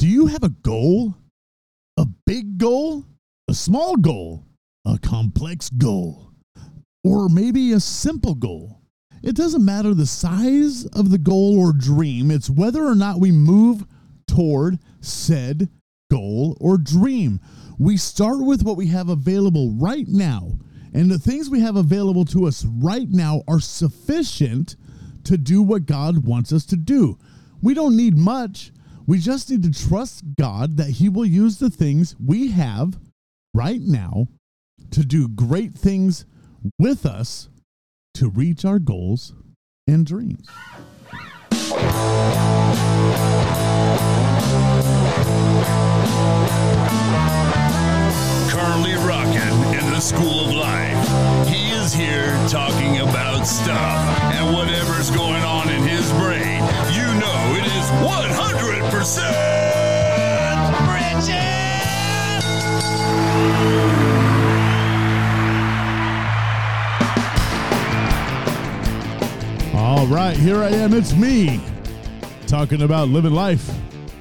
Do you have a goal? A big goal? A small goal? A complex goal? Or maybe a simple goal? It doesn't matter the size of the goal or dream, it's whether or not we move toward said goal or dream. We start with what we have available right now, and the things we have available to us right now are sufficient to do what God wants us to do. We don't need much. We just need to trust God that He will use the things we have right now to do great things with us to reach our goals and dreams. Currently rocking in the school of life. He is here talking about stuff and whatever's going on in 100% Richard! All right, here I am. It's me talking about living life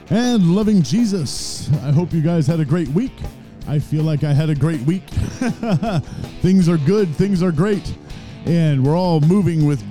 and loving Jesus. I hope you guys had a great week. I feel like I had a great week. things are good, things are great, and we're all moving with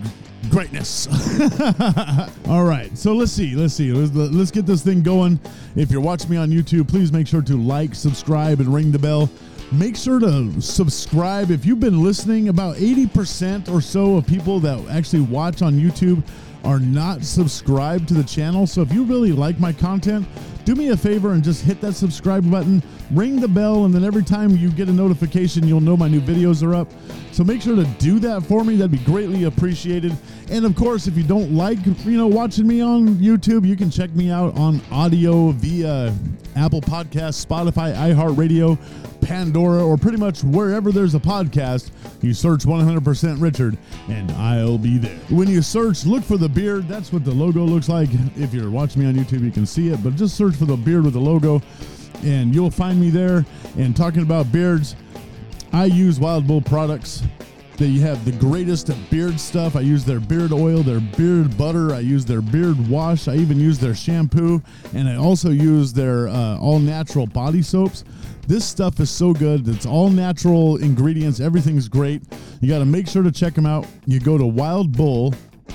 greatness. all right, so let's see, let's see, let's, let's get this thing going. If you're watching me on YouTube, please make sure to like, subscribe, and ring the bell make sure to subscribe. If you've been listening, about 80% or so of people that actually watch on YouTube are not subscribed to the channel. So if you really like my content, do me a favor and just hit that subscribe button, ring the bell, and then every time you get a notification, you'll know my new videos are up. So make sure to do that for me. That'd be greatly appreciated. And of course, if you don't like, you know, watching me on YouTube, you can check me out on audio via Apple Podcasts, Spotify, iHeartRadio, Pandora, or pretty much wherever there's a podcast. You search 100% Richard, and I'll be there. When you search, look for the beard. That's what the logo looks like. If you're watching me on YouTube, you can see it, but just search for the beard with the logo, and you'll find me there. And talking about beards, I use Wild Bull products. They have the greatest beard stuff. I use their beard oil, their beard butter. I use their beard wash. I even use their shampoo. And I also use their uh, all natural body soaps. This stuff is so good. It's all natural ingredients. Everything's great. You got to make sure to check them out. You go to Wild Bull.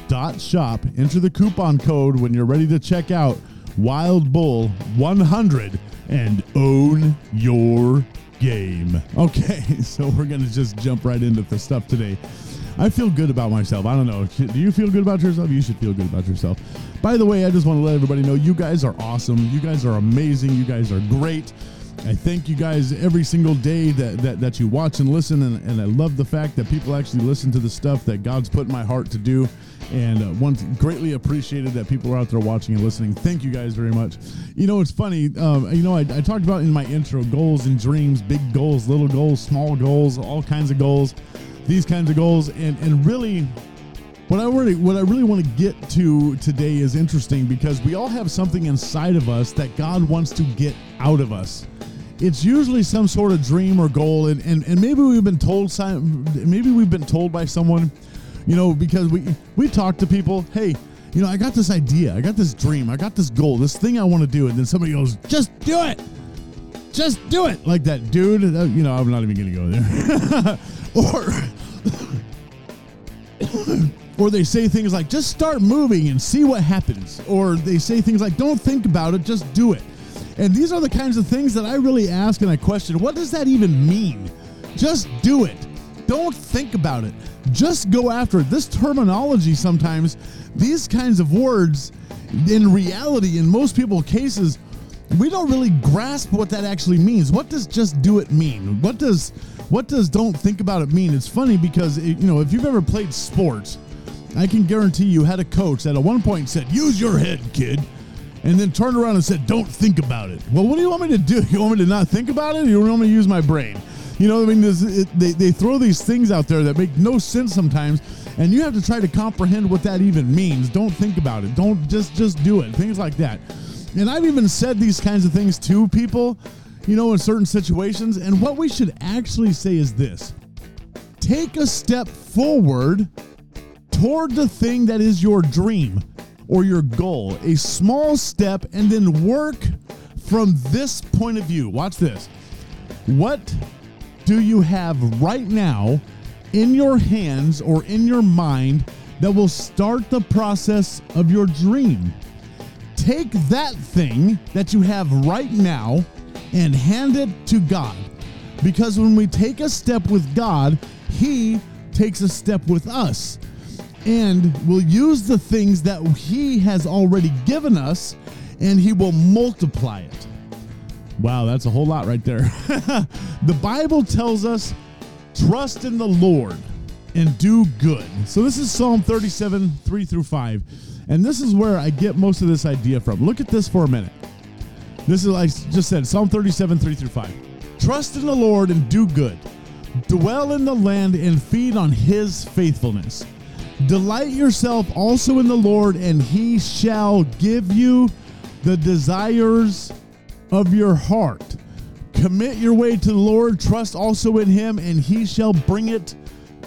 Dot shop. enter the coupon code when you're ready to check out Wild Bull 100 and own your game. Okay, so we're going to just jump right into the stuff today. I feel good about myself. I don't know. Do you feel good about yourself? You should feel good about yourself. By the way, I just want to let everybody know you guys are awesome. You guys are amazing. You guys are great. I thank you guys every single day that, that, that you watch and listen. And, and I love the fact that people actually listen to the stuff that God's put in my heart to do. And uh, once greatly appreciated that people are out there watching and listening. Thank you guys very much. You know, it's funny. Um, you know, I, I talked about in my intro goals and dreams, big goals, little goals, small goals, all kinds of goals, these kinds of goals. And, and really, what I really what I really want to get to today is interesting because we all have something inside of us that God wants to get out of us it's usually some sort of dream or goal and, and, and maybe we've been told maybe we've been told by someone you know because we we talk to people hey you know i got this idea i got this dream i got this goal this thing i want to do and then somebody goes just do it! Just do it! Like that dude uh, you know i'm not even gonna go there. Or or they say things like just start moving and see what happens. Or they say things like don't think about it just do it and these are the kinds of things that I really ask and I question what does that even mean? Just do it. Don't think about it. Just go after it. This terminology sometimes, these kinds of words, in reality, in most people's cases, we don't really grasp what that actually means. What does just do it mean? What does what does don't think about it mean? It's funny because it, you know if you've ever played sports, I can guarantee you had a coach that at one point said, "Use your head, kid." And then turned around and said, "Don't think about it." Well, what do you want me to do? You want me to not think about it? You want me to use my brain? You know, I mean, it, they they throw these things out there that make no sense sometimes, and you have to try to comprehend what that even means. Don't think about it. Don't just just do it. Things like that. And I've even said these kinds of things to people, you know, in certain situations. And what we should actually say is this: take a step forward toward the thing that is your dream or your goal, a small step, and then work from this point of view, watch this. What do you have right now in your hands or in your mind that will start the process of your dream? Take that thing that you have right now and hand it to God. Because when we take a step with God, He takes a step with us. And we'll use the things that He has already given us and He will multiply it. Wow, that's a whole lot right there. the Bible tells us trust in the Lord and do good. So this is Psalm 37, 3 through 5. And this is where I get most of this idea from. Look at this for a minute. This is like I just said, Psalm 37, 3 through 5. Trust in the Lord and do good. Dwell in the land and feed on his faithfulness. Delight yourself also in the Lord, and he shall give you the desires of your heart. Commit your way to the Lord, trust also in him, and he shall bring it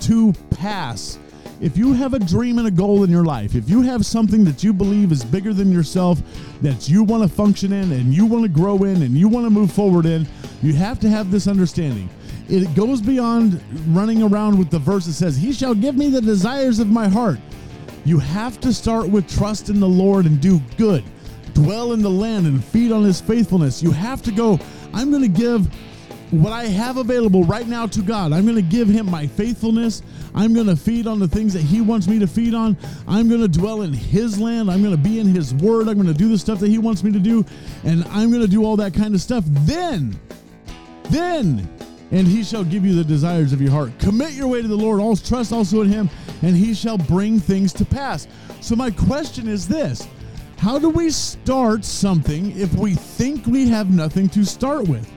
to pass. If you have a dream and a goal in your life, if you have something that you believe is bigger than yourself, that you want to function in and you want to grow in and you want to move forward in, you have to have this understanding. It goes beyond running around with the verse that says, He shall give me the desires of my heart. You have to start with trust in the Lord and do good. Dwell in the land and feed on his faithfulness. You have to go, I'm going to give what I have available right now to God. I'm going to give him my faithfulness. I'm going to feed on the things that he wants me to feed on. I'm going to dwell in his land. I'm going to be in his word. I'm going to do the stuff that he wants me to do. And I'm going to do all that kind of stuff. Then, then, and he shall give you the desires of your heart. Commit your way to the Lord. All trust also in him, and he shall bring things to pass. So my question is this. How do we start something if we think we have nothing to start with?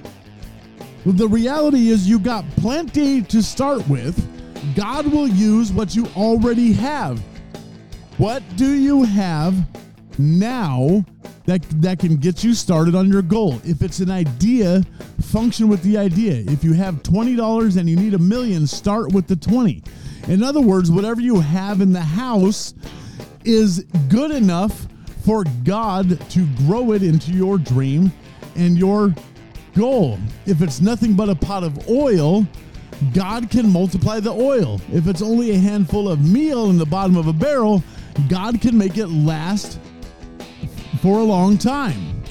Well, the reality is you got plenty to start with. God will use what you already have. What do you have now that that can get you started on your goal? If it's an idea, function with the idea. If you have $20 and you need a million, start with the 20. In other words, whatever you have in the house is good enough for God to grow it into your dream and your goal. If it's nothing but a pot of oil, God can multiply the oil. If it's only a handful of meal in the bottom of a barrel, God can make it last for a long time.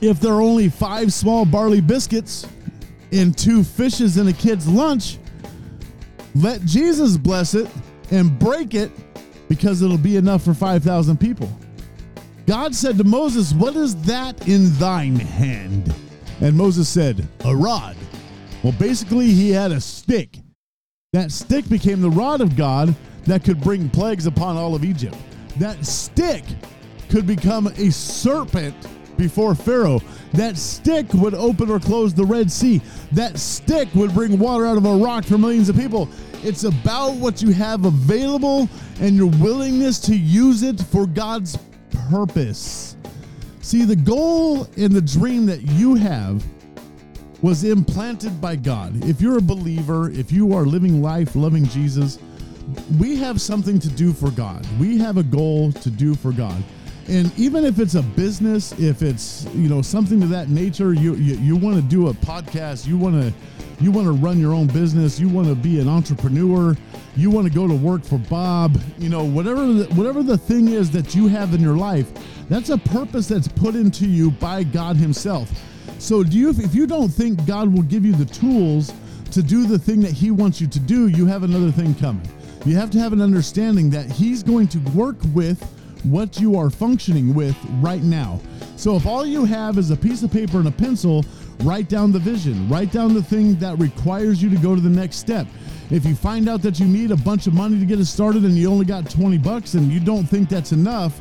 If there are only five small barley biscuits and two fishes in a kid's lunch, let Jesus bless it and break it because it'll be enough for 5,000 people. God said to Moses, What is that in thine hand? And Moses said, A rod. Well, basically, he had a stick. That stick became the rod of God that could bring plagues upon all of Egypt. That stick could become a serpent before Pharaoh. That stick would open or close the Red Sea. That stick would bring water out of a rock for millions of people. It's about what you have available and your willingness to use it for God's purpose. See, the goal and the dream that you have was implanted by God. If you're a believer, if you are living life loving Jesus, we have something to do for God. We have a goal to do for God. And even if it's a business, if it's, you know, something of that nature, you you, you want to do a podcast, you want to you want to run your own business, you want to be an entrepreneur, you want to go to work for Bob, you know, whatever the, whatever the thing is that you have in your life, that's a purpose that's put into you by God himself. So do you if you don't think God will give you the tools to do the thing that he wants you to do, you have another thing coming. You have to have an understanding that he's going to work with what you are functioning with right now. So if all you have is a piece of paper and a pencil, write down the vision, write down the thing that requires you to go to the next step. If you find out that you need a bunch of money to get it started and you only got 20 bucks and you don't think that's enough,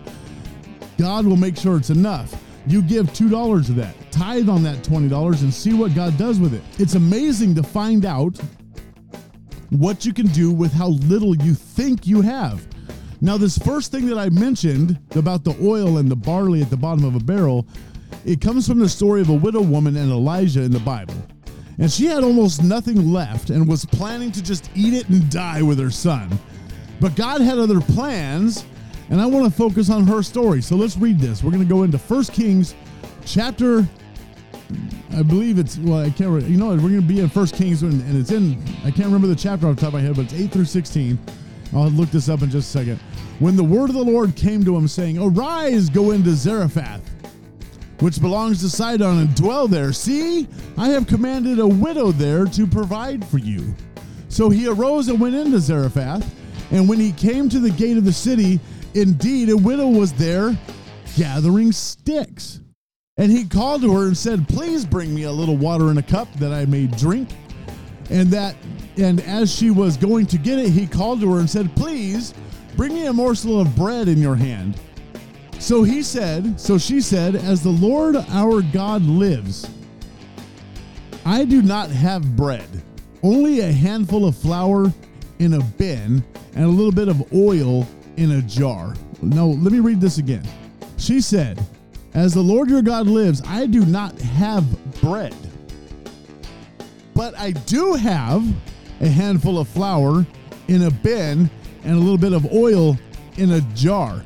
God will make sure it's enough. You give $2 of that, tithe on that $20 and see what God does with it. It's amazing to find out what you can do with how little you think you have. Now, this first thing that I mentioned about the oil and the barley at the bottom of a barrel, it comes from the story of a widow woman and Elijah in the Bible. And she had almost nothing left and was planning to just eat it and die with her son. But God had other plans, and I want to focus on her story. So let's read this. We're going to go into 1 Kings chapter I believe it's well, I can't. You know, we're going to be in First Kings, and, and it's in. I can't remember the chapter off the top of my head, but it's eight through sixteen. I'll look this up in just a second. When the word of the Lord came to him, saying, "Arise, go into Zarephath, which belongs to Sidon, and dwell there. See, I have commanded a widow there to provide for you." So he arose and went into Zarephath, and when he came to the gate of the city, indeed a widow was there, gathering sticks. And he called to her and said, Please bring me a little water in a cup that I may drink. And that and as she was going to get it, he called to her and said, Please bring me a morsel of bread in your hand. So he said, so she said, As the Lord our God lives, I do not have bread, only a handful of flour in a bin and a little bit of oil in a jar. No, let me read this again. She said, as the Lord your God lives, I do not have bread, but I do have a handful of flour in a bin and a little bit of oil in a jar.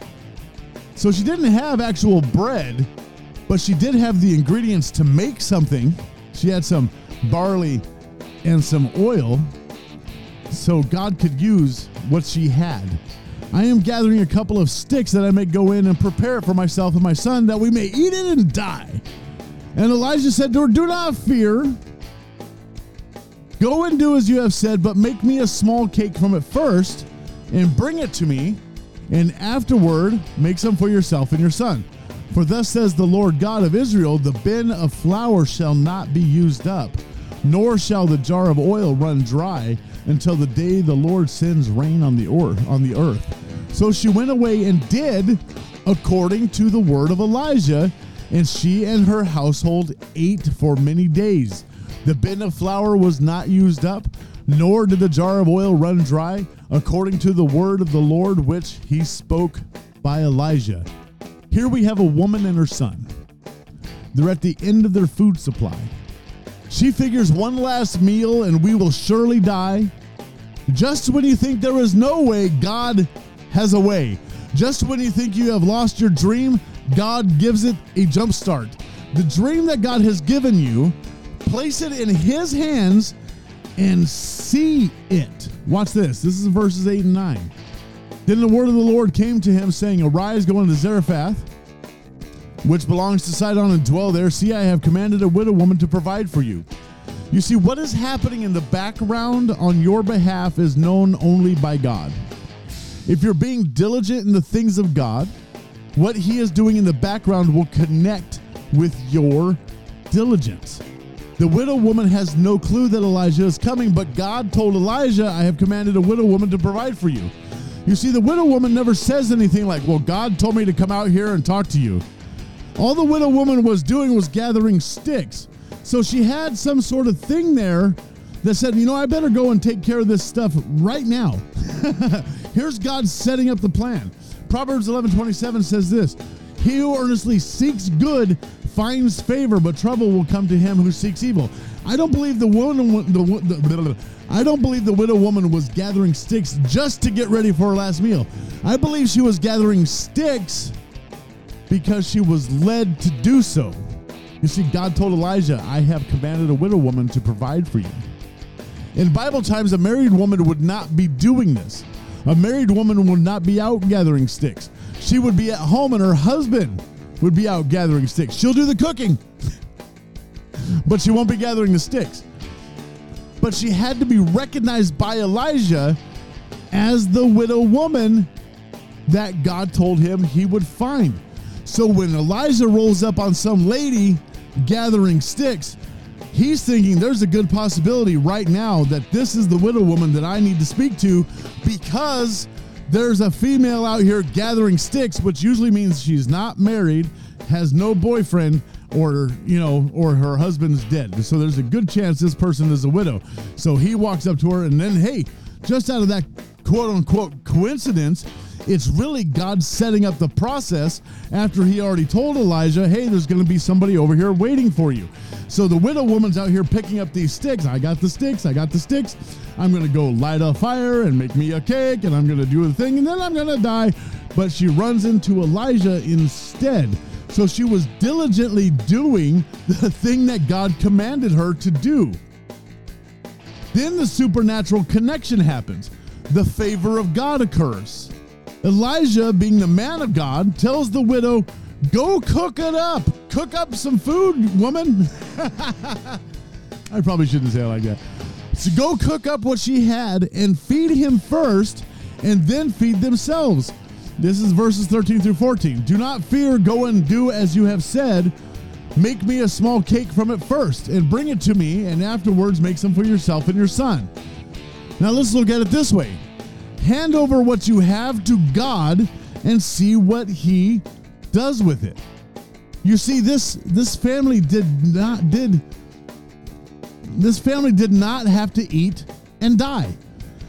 So she didn't have actual bread, but she did have the ingredients to make something. She had some barley and some oil, so God could use what she had. I am gathering a couple of sticks that I may go in and prepare it for myself and my son, that we may eat it and die. And Elijah said to her, Do not fear. Go and do as you have said, but make me a small cake from it first, and bring it to me, and afterward make some for yourself and your son. For thus says the Lord God of Israel The bin of flour shall not be used up, nor shall the jar of oil run dry until the day the Lord sends rain on the on the earth. So she went away and did according to the word of Elijah, and she and her household ate for many days. The bin of flour was not used up, nor did the jar of oil run dry, according to the word of the Lord which he spoke by Elijah. Here we have a woman and her son. They're at the end of their food supply. She figures one last meal and we will surely die. Just when you think there is no way, God has a way. Just when you think you have lost your dream, God gives it a jump start. The dream that God has given you, place it in His hands and see it. Watch this. This is verses 8 and 9. Then the word of the Lord came to him, saying, Arise, go into Zarephath, which belongs to Sidon, and dwell there. See, I have commanded a widow woman to provide for you. You see, what is happening in the background on your behalf is known only by God. If you're being diligent in the things of God, what He is doing in the background will connect with your diligence. The widow woman has no clue that Elijah is coming, but God told Elijah, I have commanded a widow woman to provide for you. You see, the widow woman never says anything like, Well, God told me to come out here and talk to you. All the widow woman was doing was gathering sticks. So she had some sort of thing there that said, You know, I better go and take care of this stuff right now. Here's God setting up the plan. Proverbs 11 27 says this He who earnestly seeks good finds favor, but trouble will come to him who seeks evil. I don't believe the woman, the, the, I don't believe the widow woman was gathering sticks just to get ready for her last meal. I believe she was gathering sticks because she was led to do so. You see, God told Elijah, I have commanded a widow woman to provide for you. In Bible times, a married woman would not be doing this. A married woman would not be out gathering sticks. She would be at home and her husband would be out gathering sticks. She'll do the cooking, but she won't be gathering the sticks. But she had to be recognized by Elijah as the widow woman that God told him he would find. So when Elijah rolls up on some lady gathering sticks, he's thinking there's a good possibility right now that this is the widow woman that I need to speak to because there's a female out here gathering sticks, which usually means she's not married, has no boyfriend, or you know, or her husband's dead. So there's a good chance this person is a widow. So he walks up to her, and then hey, just out of that quote unquote coincidence, it's really God setting up the process after he already told Elijah, hey, there's going to be somebody over here waiting for you. So the widow woman's out here picking up these sticks. I got the sticks. I got the sticks. I'm going to go light a fire and make me a cake and I'm going to do the thing and then I'm going to die. But she runs into Elijah instead. So she was diligently doing the thing that God commanded her to do. Then the supernatural connection happens. The favor of God occurs. Elijah, being the man of God, tells the widow, Go cook it up. Cook up some food, woman. I probably shouldn't say it like that. So go cook up what she had and feed him first, and then feed themselves. This is verses 13 through 14. Do not fear, go and do as you have said. Make me a small cake from it first, and bring it to me, and afterwards make some for yourself and your son. Now let's look at it this way hand over what you have to God and see what he does with it. You see this this family did not did this family did not have to eat and die.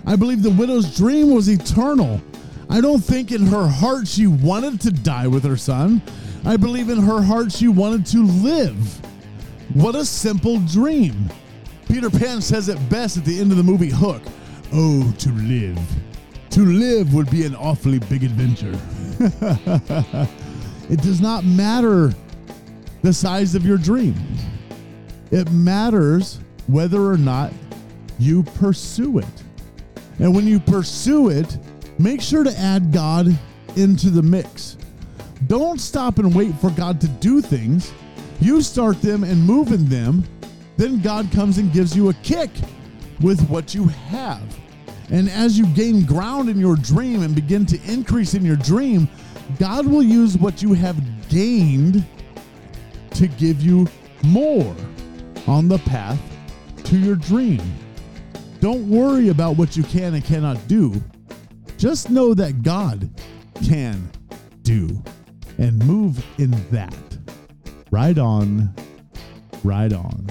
I believe the widow's dream was eternal. I don't think in her heart she wanted to die with her son. I believe in her heart she wanted to live. What a simple dream. Peter Pan says it best at the end of the movie Hook. Oh, to live. To live would be an awfully big adventure. it does not matter the size of your dream. It matters whether or not you pursue it. And when you pursue it, make sure to add God into the mix. Don't stop and wait for God to do things. You start them and move in them, then God comes and gives you a kick with what you have. And as you gain ground in your dream and begin to increase in your dream, God will use what you have gained to give you more on the path to your dream. Don't worry about what you can and cannot do. Just know that God can do and move in that. Ride on, ride on.